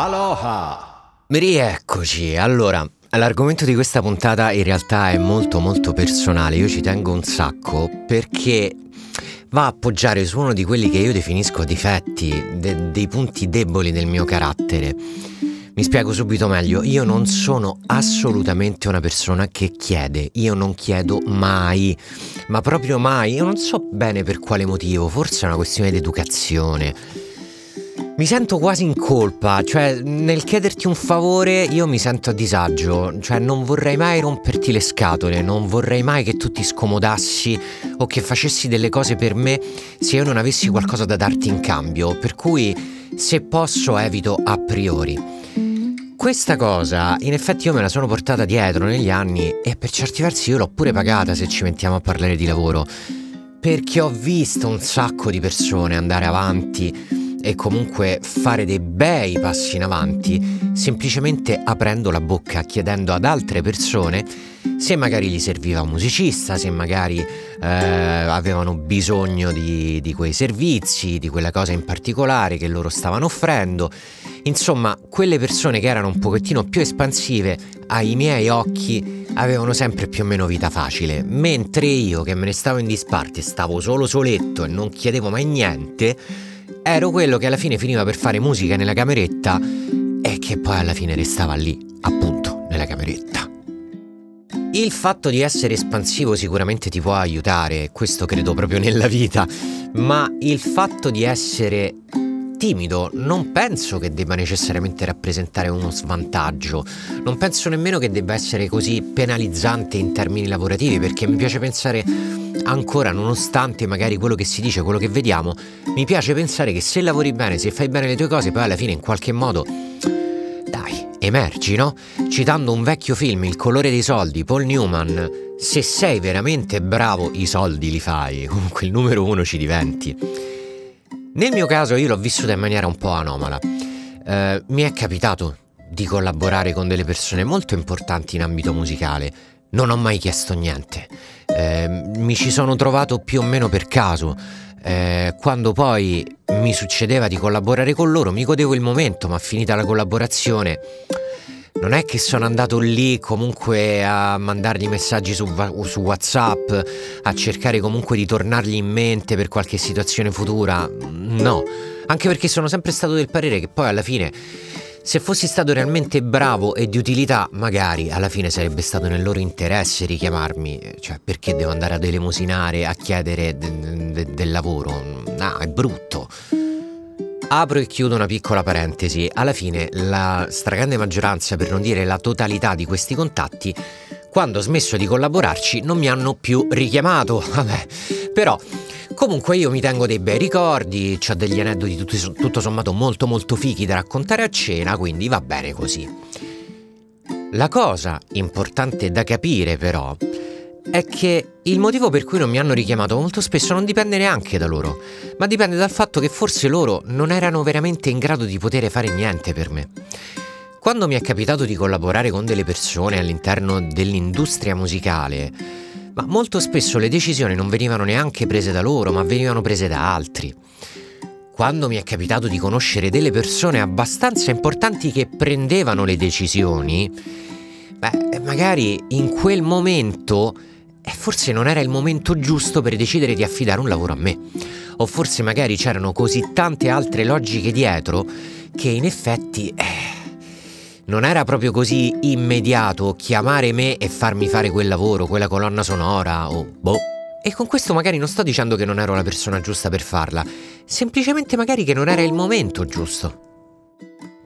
Aloha! Rieccoci, allora, l'argomento di questa puntata in realtà è molto molto personale, io ci tengo un sacco perché va a appoggiare su uno di quelli che io definisco difetti, de- dei punti deboli del mio carattere. Mi spiego subito meglio, io non sono assolutamente una persona che chiede, io non chiedo mai, ma proprio mai, io non so bene per quale motivo, forse è una questione di educazione. Mi sento quasi in colpa, cioè nel chiederti un favore io mi sento a disagio, cioè non vorrei mai romperti le scatole, non vorrei mai che tu ti scomodassi o che facessi delle cose per me se io non avessi qualcosa da darti in cambio, per cui se posso evito a priori. Questa cosa in effetti io me la sono portata dietro negli anni e per certi versi io l'ho pure pagata se ci mettiamo a parlare di lavoro, perché ho visto un sacco di persone andare avanti e comunque fare dei bei passi in avanti semplicemente aprendo la bocca, chiedendo ad altre persone se magari gli serviva un musicista, se magari eh, avevano bisogno di, di quei servizi, di quella cosa in particolare che loro stavano offrendo. Insomma, quelle persone che erano un pochettino più espansive ai miei occhi avevano sempre più o meno vita facile, mentre io che me ne stavo in disparte, stavo solo soletto e non chiedevo mai niente, ero quello che alla fine finiva per fare musica nella cameretta e che poi alla fine restava lì, appunto, nella cameretta. Il fatto di essere espansivo sicuramente ti può aiutare, questo credo proprio nella vita, ma il fatto di essere timido non penso che debba necessariamente rappresentare uno svantaggio, non penso nemmeno che debba essere così penalizzante in termini lavorativi, perché mi piace pensare ancora, nonostante magari quello che si dice, quello che vediamo, mi piace pensare che se lavori bene, se fai bene le tue cose, poi alla fine in qualche modo emergi, no? Citando un vecchio film, Il colore dei soldi, Paul Newman, se sei veramente bravo i soldi li fai, comunque il numero uno ci diventi. Nel mio caso io l'ho vissuta in maniera un po' anomala. Eh, mi è capitato di collaborare con delle persone molto importanti in ambito musicale. Non ho mai chiesto niente. Eh, mi ci sono trovato più o meno per caso eh, quando poi mi succedeva di collaborare con loro, mi godevo il momento, ma finita la collaborazione, non è che sono andato lì comunque a mandargli messaggi su, su, WhatsApp, a cercare comunque di tornargli in mente per qualche situazione futura. No, anche perché sono sempre stato del parere che poi alla fine se fossi stato realmente bravo e di utilità, magari alla fine sarebbe stato nel loro interesse richiamarmi. Cioè, perché devo andare ad elemosinare, a chiedere de- de- del lavoro? No, è brutto. Apro e chiudo una piccola parentesi. Alla fine, la stragrande maggioranza, per non dire la totalità di questi contatti, quando ho smesso di collaborarci, non mi hanno più richiamato. Vabbè, però Comunque io mi tengo dei bei ricordi, ho degli aneddoti tutto, tutto sommato molto molto fighi da raccontare a cena, quindi va bene così. La cosa importante da capire però è che il motivo per cui non mi hanno richiamato molto spesso non dipende neanche da loro, ma dipende dal fatto che forse loro non erano veramente in grado di poter fare niente per me. Quando mi è capitato di collaborare con delle persone all'interno dell'industria musicale, ma molto spesso le decisioni non venivano neanche prese da loro, ma venivano prese da altri. Quando mi è capitato di conoscere delle persone abbastanza importanti che prendevano le decisioni, beh, magari in quel momento eh, forse non era il momento giusto per decidere di affidare un lavoro a me. O forse magari c'erano così tante altre logiche dietro che in effetti... Eh, non era proprio così immediato chiamare me e farmi fare quel lavoro, quella colonna sonora o boh. E con questo magari non sto dicendo che non ero la persona giusta per farla, semplicemente magari che non era il momento giusto.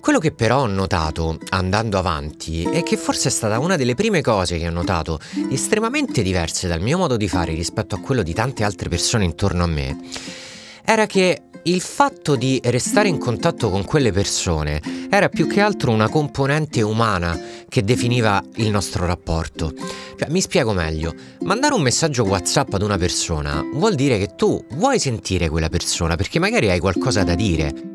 Quello che però ho notato andando avanti è che forse è stata una delle prime cose che ho notato estremamente diverse dal mio modo di fare rispetto a quello di tante altre persone intorno a me, era che il fatto di restare in contatto con quelle persone era più che altro una componente umana che definiva il nostro rapporto. Cioè, mi spiego meglio, mandare un messaggio WhatsApp ad una persona vuol dire che tu vuoi sentire quella persona perché magari hai qualcosa da dire.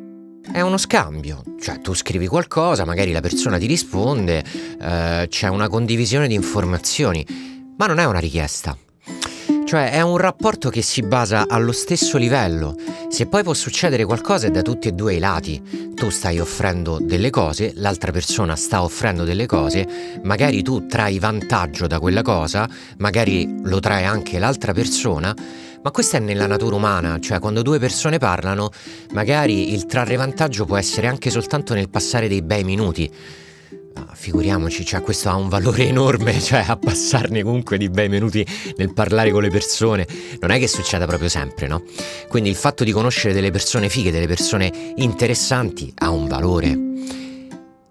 È uno scambio, cioè tu scrivi qualcosa, magari la persona ti risponde, eh, c'è una condivisione di informazioni, ma non è una richiesta. Cioè è un rapporto che si basa allo stesso livello, Se poi può succedere qualcosa è da tutti e due i lati. Tu stai offrendo delle cose, l'altra persona sta offrendo delle cose, magari tu trai vantaggio da quella cosa, magari lo trae anche l'altra persona, ma questo è nella natura umana, cioè quando due persone parlano, magari il trarre vantaggio può essere anche soltanto nel passare dei bei minuti figuriamoci, cioè questo ha un valore enorme, cioè a passarne comunque di bei minuti nel parlare con le persone, non è che succeda proprio sempre, no? Quindi il fatto di conoscere delle persone fighe, delle persone interessanti ha un valore.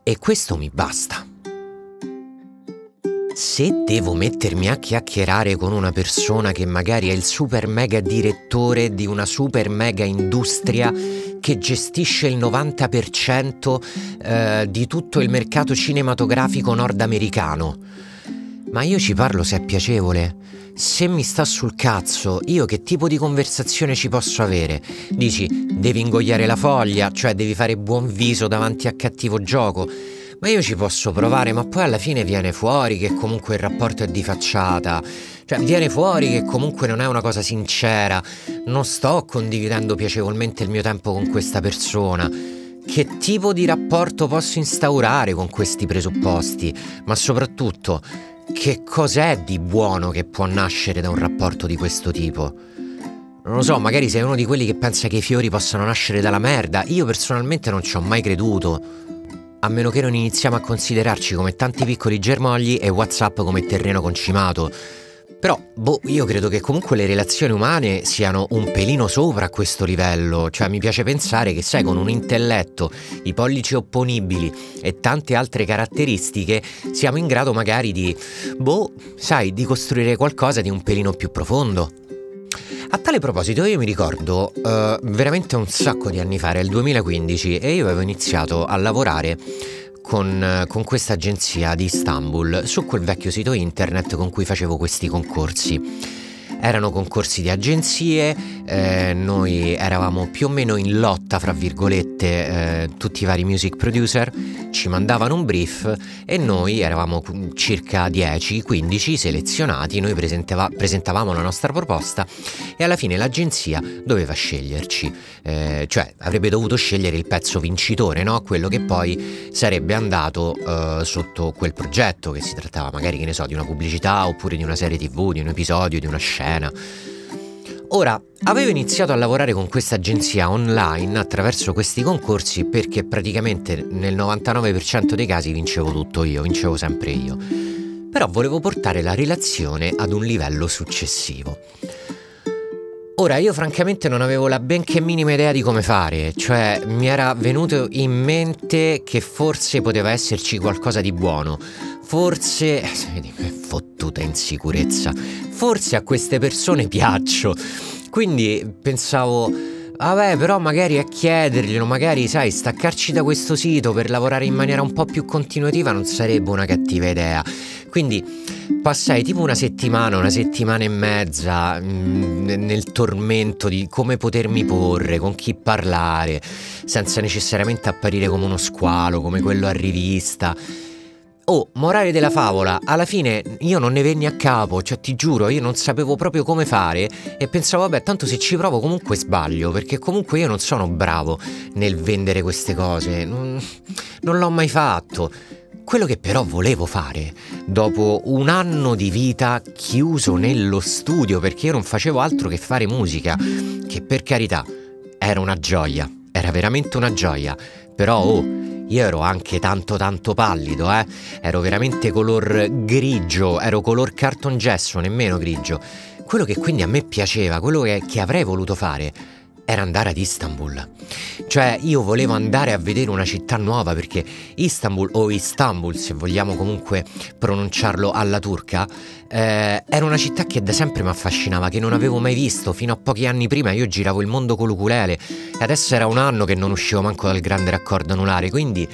E questo mi basta. Se devo mettermi a chiacchierare con una persona che magari è il super mega direttore di una super mega industria che gestisce il 90% eh, di tutto il mercato cinematografico nordamericano, ma io ci parlo se è piacevole. Se mi sta sul cazzo, io che tipo di conversazione ci posso avere? Dici, devi ingoiare la foglia, cioè devi fare buon viso davanti a cattivo gioco ma io ci posso provare, ma poi alla fine viene fuori che comunque il rapporto è di facciata. Cioè, viene fuori che comunque non è una cosa sincera. Non sto condividendo piacevolmente il mio tempo con questa persona. Che tipo di rapporto posso instaurare con questi presupposti? Ma soprattutto, che cos'è di buono che può nascere da un rapporto di questo tipo? Non lo so, magari sei uno di quelli che pensa che i fiori possano nascere dalla merda. Io personalmente non ci ho mai creduto a meno che non iniziamo a considerarci come tanti piccoli germogli e WhatsApp come terreno concimato. Però, boh, io credo che comunque le relazioni umane siano un pelino sopra questo livello, cioè mi piace pensare che sai, con un intelletto, i pollici opponibili e tante altre caratteristiche, siamo in grado magari di, boh, sai, di costruire qualcosa di un pelino più profondo. A tale proposito io mi ricordo uh, veramente un sacco di anni fa, era il 2015 e io avevo iniziato a lavorare con, con questa agenzia di Istanbul su quel vecchio sito internet con cui facevo questi concorsi erano concorsi di agenzie, eh, noi eravamo più o meno in lotta, fra virgolette, eh, tutti i vari music producer, ci mandavano un brief e noi eravamo circa 10-15 selezionati, noi presentavamo la nostra proposta e alla fine l'agenzia doveva sceglierci, eh, cioè avrebbe dovuto scegliere il pezzo vincitore, no? quello che poi sarebbe andato eh, sotto quel progetto, che si trattava magari, che ne so, di una pubblicità oppure di una serie tv, di un episodio, di una scena scena. Ora, avevo iniziato a lavorare con questa agenzia online attraverso questi concorsi perché praticamente nel 99% dei casi vincevo tutto io, vincevo sempre io. Però volevo portare la relazione ad un livello successivo. Ora, io francamente non avevo la benché minima idea di come fare, cioè mi era venuto in mente che forse poteva esserci qualcosa di buono, forse... Vedi, fottuta insicurezza, forse a queste persone piaccio. Quindi pensavo, vabbè, però magari a chiederglielo, magari, sai, staccarci da questo sito per lavorare in maniera un po' più continuativa non sarebbe una cattiva idea. Quindi passai tipo una settimana, una settimana e mezza mm, nel tormento di come potermi porre, con chi parlare, senza necessariamente apparire come uno squalo, come quello a rivista. Oh, morale della favola, alla fine io non ne venni a capo, cioè ti giuro, io non sapevo proprio come fare e pensavo, vabbè, tanto se ci provo comunque sbaglio, perché comunque io non sono bravo nel vendere queste cose, non, non l'ho mai fatto. Quello che però volevo fare, dopo un anno di vita chiuso nello studio, perché io non facevo altro che fare musica, che per carità era una gioia, era veramente una gioia, però oh io ero anche tanto tanto pallido, eh. Ero veramente color grigio, ero color cartongesso, nemmeno grigio. Quello che quindi a me piaceva, quello che, che avrei voluto fare, era andare ad Istanbul. Cioè io volevo andare a vedere una città nuova perché Istanbul o Istanbul, se vogliamo comunque pronunciarlo alla turca, eh, era una città che da sempre mi affascinava, che non avevo mai visto. Fino a pochi anni prima io giravo il mondo con l'ukulele e adesso era un anno che non uscivo manco dal grande raccordo anulare, quindi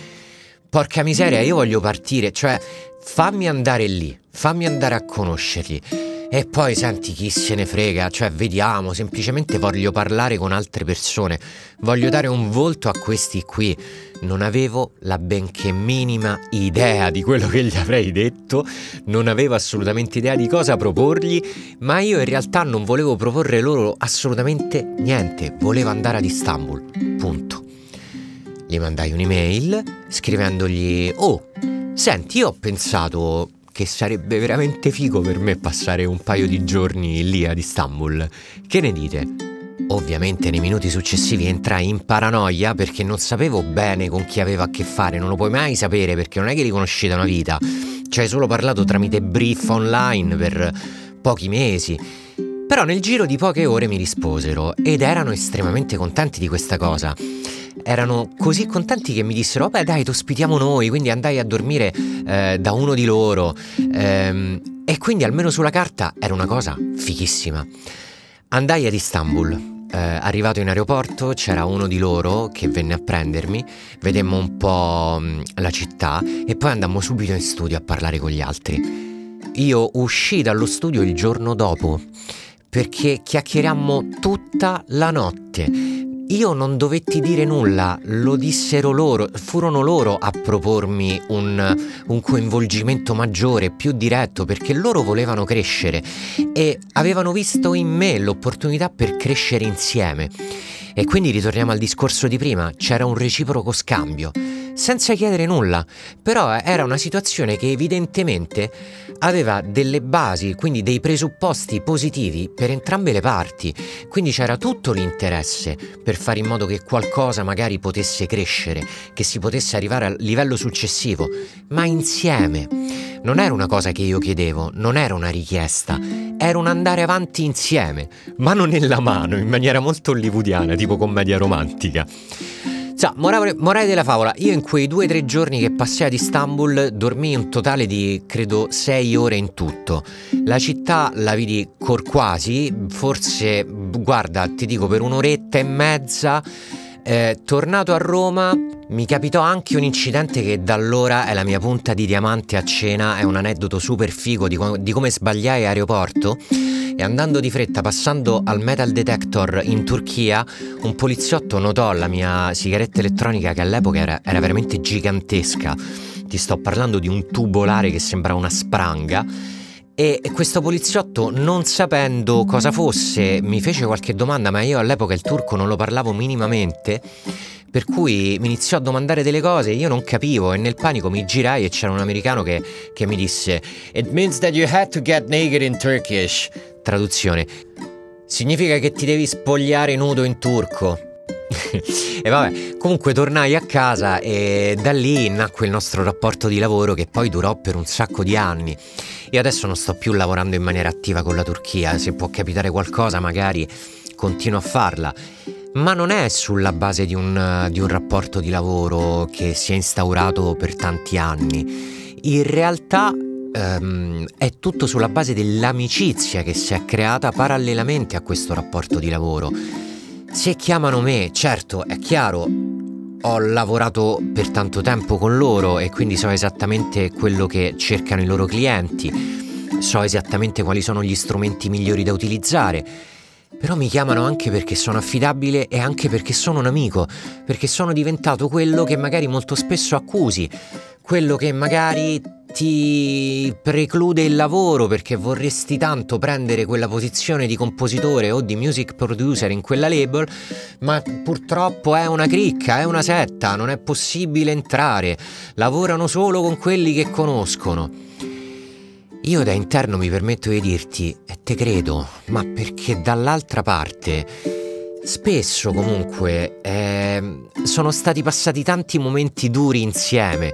porca miseria, io voglio partire, cioè fammi andare lì, fammi andare a conoscerli. E poi senti chi se ne frega, cioè vediamo, semplicemente voglio parlare con altre persone, voglio dare un volto a questi qui. Non avevo la benché minima idea di quello che gli avrei detto, non avevo assolutamente idea di cosa proporgli, ma io in realtà non volevo proporre loro assolutamente niente, volevo andare ad Istanbul, punto. Gli mandai un'email scrivendogli, oh, senti, io ho pensato che sarebbe veramente figo per me passare un paio di giorni lì ad Istanbul. Che ne dite? Ovviamente nei minuti successivi entrai in paranoia perché non sapevo bene con chi avevo a che fare, non lo puoi mai sapere perché non è che li conosci da una vita, ci hai solo parlato tramite brief online per pochi mesi. Però nel giro di poche ore mi risposero ed erano estremamente contenti di questa cosa erano così contenti che mi dissero: Beh, dai, ti ospitiamo noi. Quindi andai a dormire eh, da uno di loro. Ehm, e quindi, almeno sulla carta, era una cosa fichissima. Andai ad Istanbul. Eh, arrivato in aeroporto c'era uno di loro che venne a prendermi, vedemmo un po' mm, la città e poi andammo subito in studio a parlare con gli altri. Io uscii dallo studio il giorno dopo perché chiacchierammo tutta la notte io non dovetti dire nulla, lo dissero loro, furono loro a propormi un, un, coinvolgimento maggiore, più diretto, perché loro volevano crescere e avevano visto in me l'opportunità per crescere insieme. E quindi ritorniamo al discorso di prima, c'era un reciproco scambio senza chiedere nulla, però era una situazione che evidentemente aveva delle basi, quindi dei presupposti positivi per entrambe le parti, quindi c'era tutto l'interesse per fare in modo che qualcosa magari potesse crescere, che si potesse arrivare al livello successivo, ma insieme. Non era una cosa che io chiedevo, non era una richiesta, era un andare avanti insieme, mano nella mano, in maniera molto hollywoodiana, tipo commedia romantica. Sa, morale, morale della favola, io in quei due o tre giorni che passai ad Istanbul dormii un totale di credo sei ore in tutto. La città la vidi cor quasi, forse, guarda, ti dico per un'oretta e mezza. Eh, tornato a Roma mi capitò anche un incidente che da allora è la mia punta di diamante a cena, è un aneddoto super figo di, di come sbagliai aeroporto e andando di fretta passando al metal detector in Turchia un poliziotto notò la mia sigaretta elettronica che all'epoca era, era veramente gigantesca. Ti sto parlando di un tubolare che sembra una spranga e questo poliziotto, non sapendo cosa fosse, mi fece qualche domanda, ma io all'epoca il turco non lo parlavo minimamente. Per cui mi iniziò a domandare delle cose, io non capivo e nel panico mi girai e c'era un americano che, che mi disse It means that you had to get naked in Turkish. Traduzione. Significa che ti devi spogliare nudo in turco. e vabbè, comunque tornai a casa e da lì nacque il nostro rapporto di lavoro che poi durò per un sacco di anni. Io adesso non sto più lavorando in maniera attiva con la Turchia, se può capitare qualcosa magari continuo a farla. Ma non è sulla base di un, di un rapporto di lavoro che si è instaurato per tanti anni. In realtà um, è tutto sulla base dell'amicizia che si è creata parallelamente a questo rapporto di lavoro. Se chiamano me, certo, è chiaro, ho lavorato per tanto tempo con loro e quindi so esattamente quello che cercano i loro clienti, so esattamente quali sono gli strumenti migliori da utilizzare. Però mi chiamano anche perché sono affidabile e anche perché sono un amico, perché sono diventato quello che magari molto spesso accusi, quello che magari ti preclude il lavoro perché vorresti tanto prendere quella posizione di compositore o di music producer in quella label, ma purtroppo è una cricca, è una setta, non è possibile entrare, lavorano solo con quelli che conoscono. Io da interno mi permetto di dirti, e te credo, ma perché dall'altra parte spesso comunque eh, sono stati passati tanti momenti duri insieme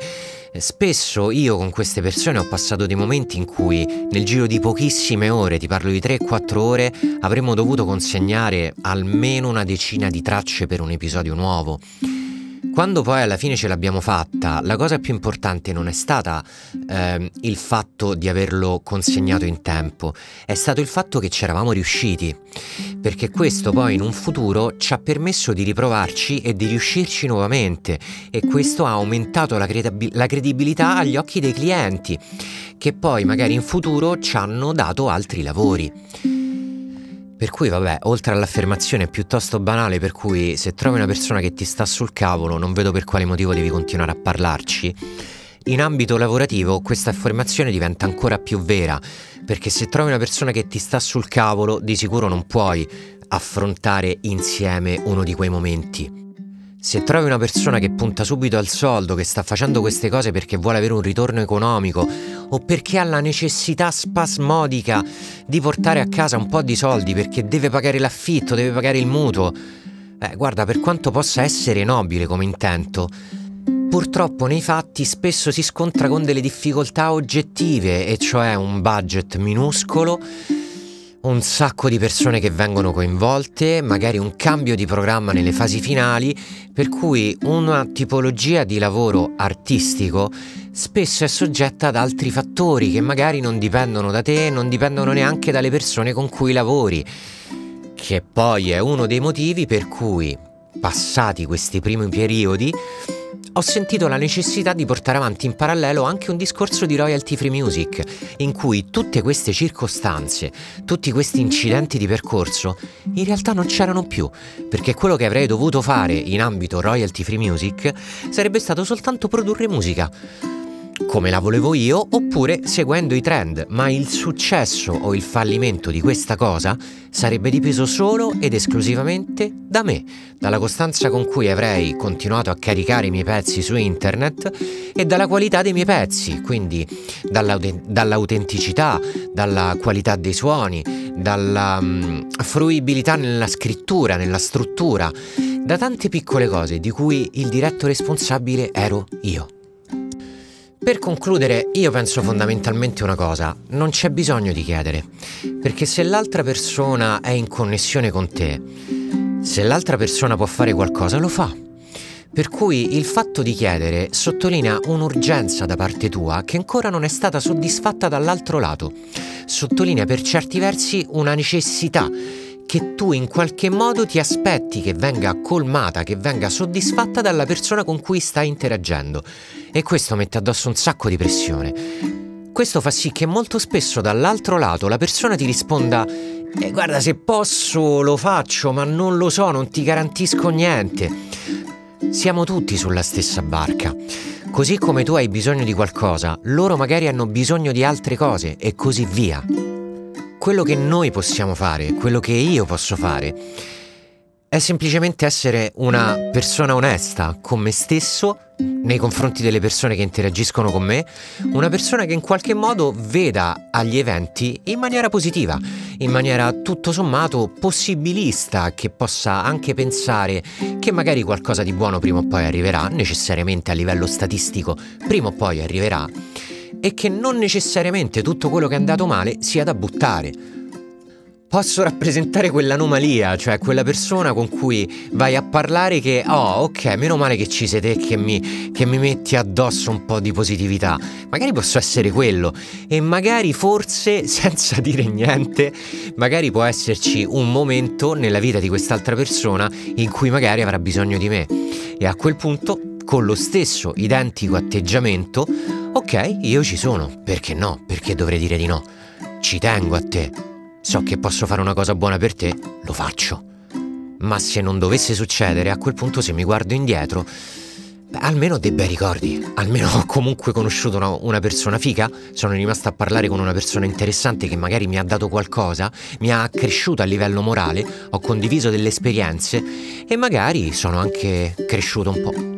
Spesso io con queste persone ho passato dei momenti in cui nel giro di pochissime ore, ti parlo di 3-4 ore, avremmo dovuto consegnare almeno una decina di tracce per un episodio nuovo. Quando poi alla fine ce l'abbiamo fatta, la cosa più importante non è stata eh, il fatto di averlo consegnato in tempo, è stato il fatto che ci eravamo riusciti, perché questo poi in un futuro ci ha permesso di riprovarci e di riuscirci nuovamente e questo ha aumentato la, credi- la credibilità agli occhi dei clienti, che poi magari in futuro ci hanno dato altri lavori. Per cui, vabbè, oltre all'affermazione piuttosto banale per cui se trovi una persona che ti sta sul cavolo, non vedo per quale motivo devi continuare a parlarci, in ambito lavorativo questa affermazione diventa ancora più vera, perché se trovi una persona che ti sta sul cavolo, di sicuro non puoi affrontare insieme uno di quei momenti. Se trovi una persona che punta subito al soldo, che sta facendo queste cose perché vuole avere un ritorno economico o perché ha la necessità spasmodica di portare a casa un po' di soldi perché deve pagare l'affitto, deve pagare il mutuo, eh, guarda, per quanto possa essere nobile come intento, purtroppo nei fatti spesso si scontra con delle difficoltà oggettive, e cioè un budget minuscolo un sacco di persone che vengono coinvolte, magari un cambio di programma nelle fasi finali, per cui una tipologia di lavoro artistico spesso è soggetta ad altri fattori che magari non dipendono da te, non dipendono neanche dalle persone con cui lavori, che poi è uno dei motivi per cui, passati questi primi periodi, ho sentito la necessità di portare avanti in parallelo anche un discorso di royalty free music, in cui tutte queste circostanze, tutti questi incidenti di percorso, in realtà non c'erano più, perché quello che avrei dovuto fare in ambito royalty free music sarebbe stato soltanto produrre musica come la volevo io oppure seguendo i trend, ma il successo o il fallimento di questa cosa sarebbe dipeso solo ed esclusivamente da me, dalla costanza con cui avrei continuato a caricare i miei pezzi su internet e dalla qualità dei miei pezzi, quindi dall'autenticità, dalla qualità dei suoni, dalla um, fruibilità nella scrittura, nella struttura, da tante piccole cose di cui il diretto responsabile ero io. Per concludere, io penso fondamentalmente una cosa, non c'è bisogno di chiedere, perché se l'altra persona è in connessione con te, se l'altra persona può fare qualcosa, lo fa. Per cui il fatto di chiedere sottolinea un'urgenza da parte tua che ancora non è stata soddisfatta dall'altro lato, sottolinea per certi versi una necessità che tu in qualche modo ti aspetti che venga colmata, che venga soddisfatta dalla persona con cui stai interagendo. E questo mette addosso un sacco di pressione. Questo fa sì che molto spesso dall'altro lato la persona ti risponda eh, guarda se posso lo faccio ma non lo so, non ti garantisco niente. Siamo tutti sulla stessa barca. Così come tu hai bisogno di qualcosa, loro magari hanno bisogno di altre cose e così via quello che noi possiamo fare, quello che io posso fare, è semplicemente essere una persona onesta con me stesso nei confronti delle persone che interagiscono con me, una persona che in qualche modo veda agli eventi in maniera positiva, in maniera tutto sommato possibilista, che possa anche pensare che magari qualcosa di buono prima o poi arriverà, necessariamente a livello statistico prima o poi arriverà e che non necessariamente tutto quello che è andato male sia da buttare. Posso rappresentare quell'anomalia, cioè quella persona con cui vai a parlare che, oh ok, meno male che ci sei te che mi, che mi metti addosso un po' di positività. Magari posso essere quello e magari forse, senza dire niente, magari può esserci un momento nella vita di quest'altra persona in cui magari avrà bisogno di me. E a quel punto, con lo stesso identico atteggiamento, Ok, io ci sono, perché no? Perché dovrei dire di no? Ci tengo a te. So che posso fare una cosa buona per te, lo faccio. Ma se non dovesse succedere, a quel punto se mi guardo indietro, beh, almeno dei bei ricordi. Almeno ho comunque conosciuto una, una persona figa, sono rimasto a parlare con una persona interessante che magari mi ha dato qualcosa, mi ha cresciuto a livello morale, ho condiviso delle esperienze e magari sono anche cresciuto un po'.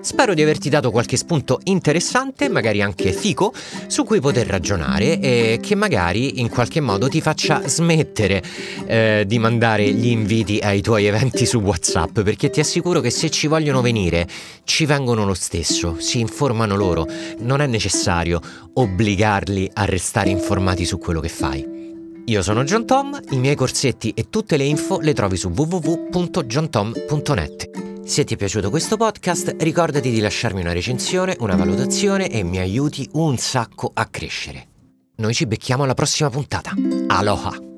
Spero di averti dato qualche spunto interessante, magari anche fico, su cui poter ragionare e che magari in qualche modo ti faccia smettere eh, di mandare gli inviti ai tuoi eventi su WhatsApp, perché ti assicuro che se ci vogliono venire, ci vengono lo stesso, si informano loro, non è necessario obbligarli a restare informati su quello che fai. Io sono John Tom, i miei corsetti e tutte le info le trovi su www.johntom.net. Se ti è piaciuto questo podcast, ricordati di lasciarmi una recensione, una valutazione e mi aiuti un sacco a crescere. Noi ci becchiamo alla prossima puntata. Aloha!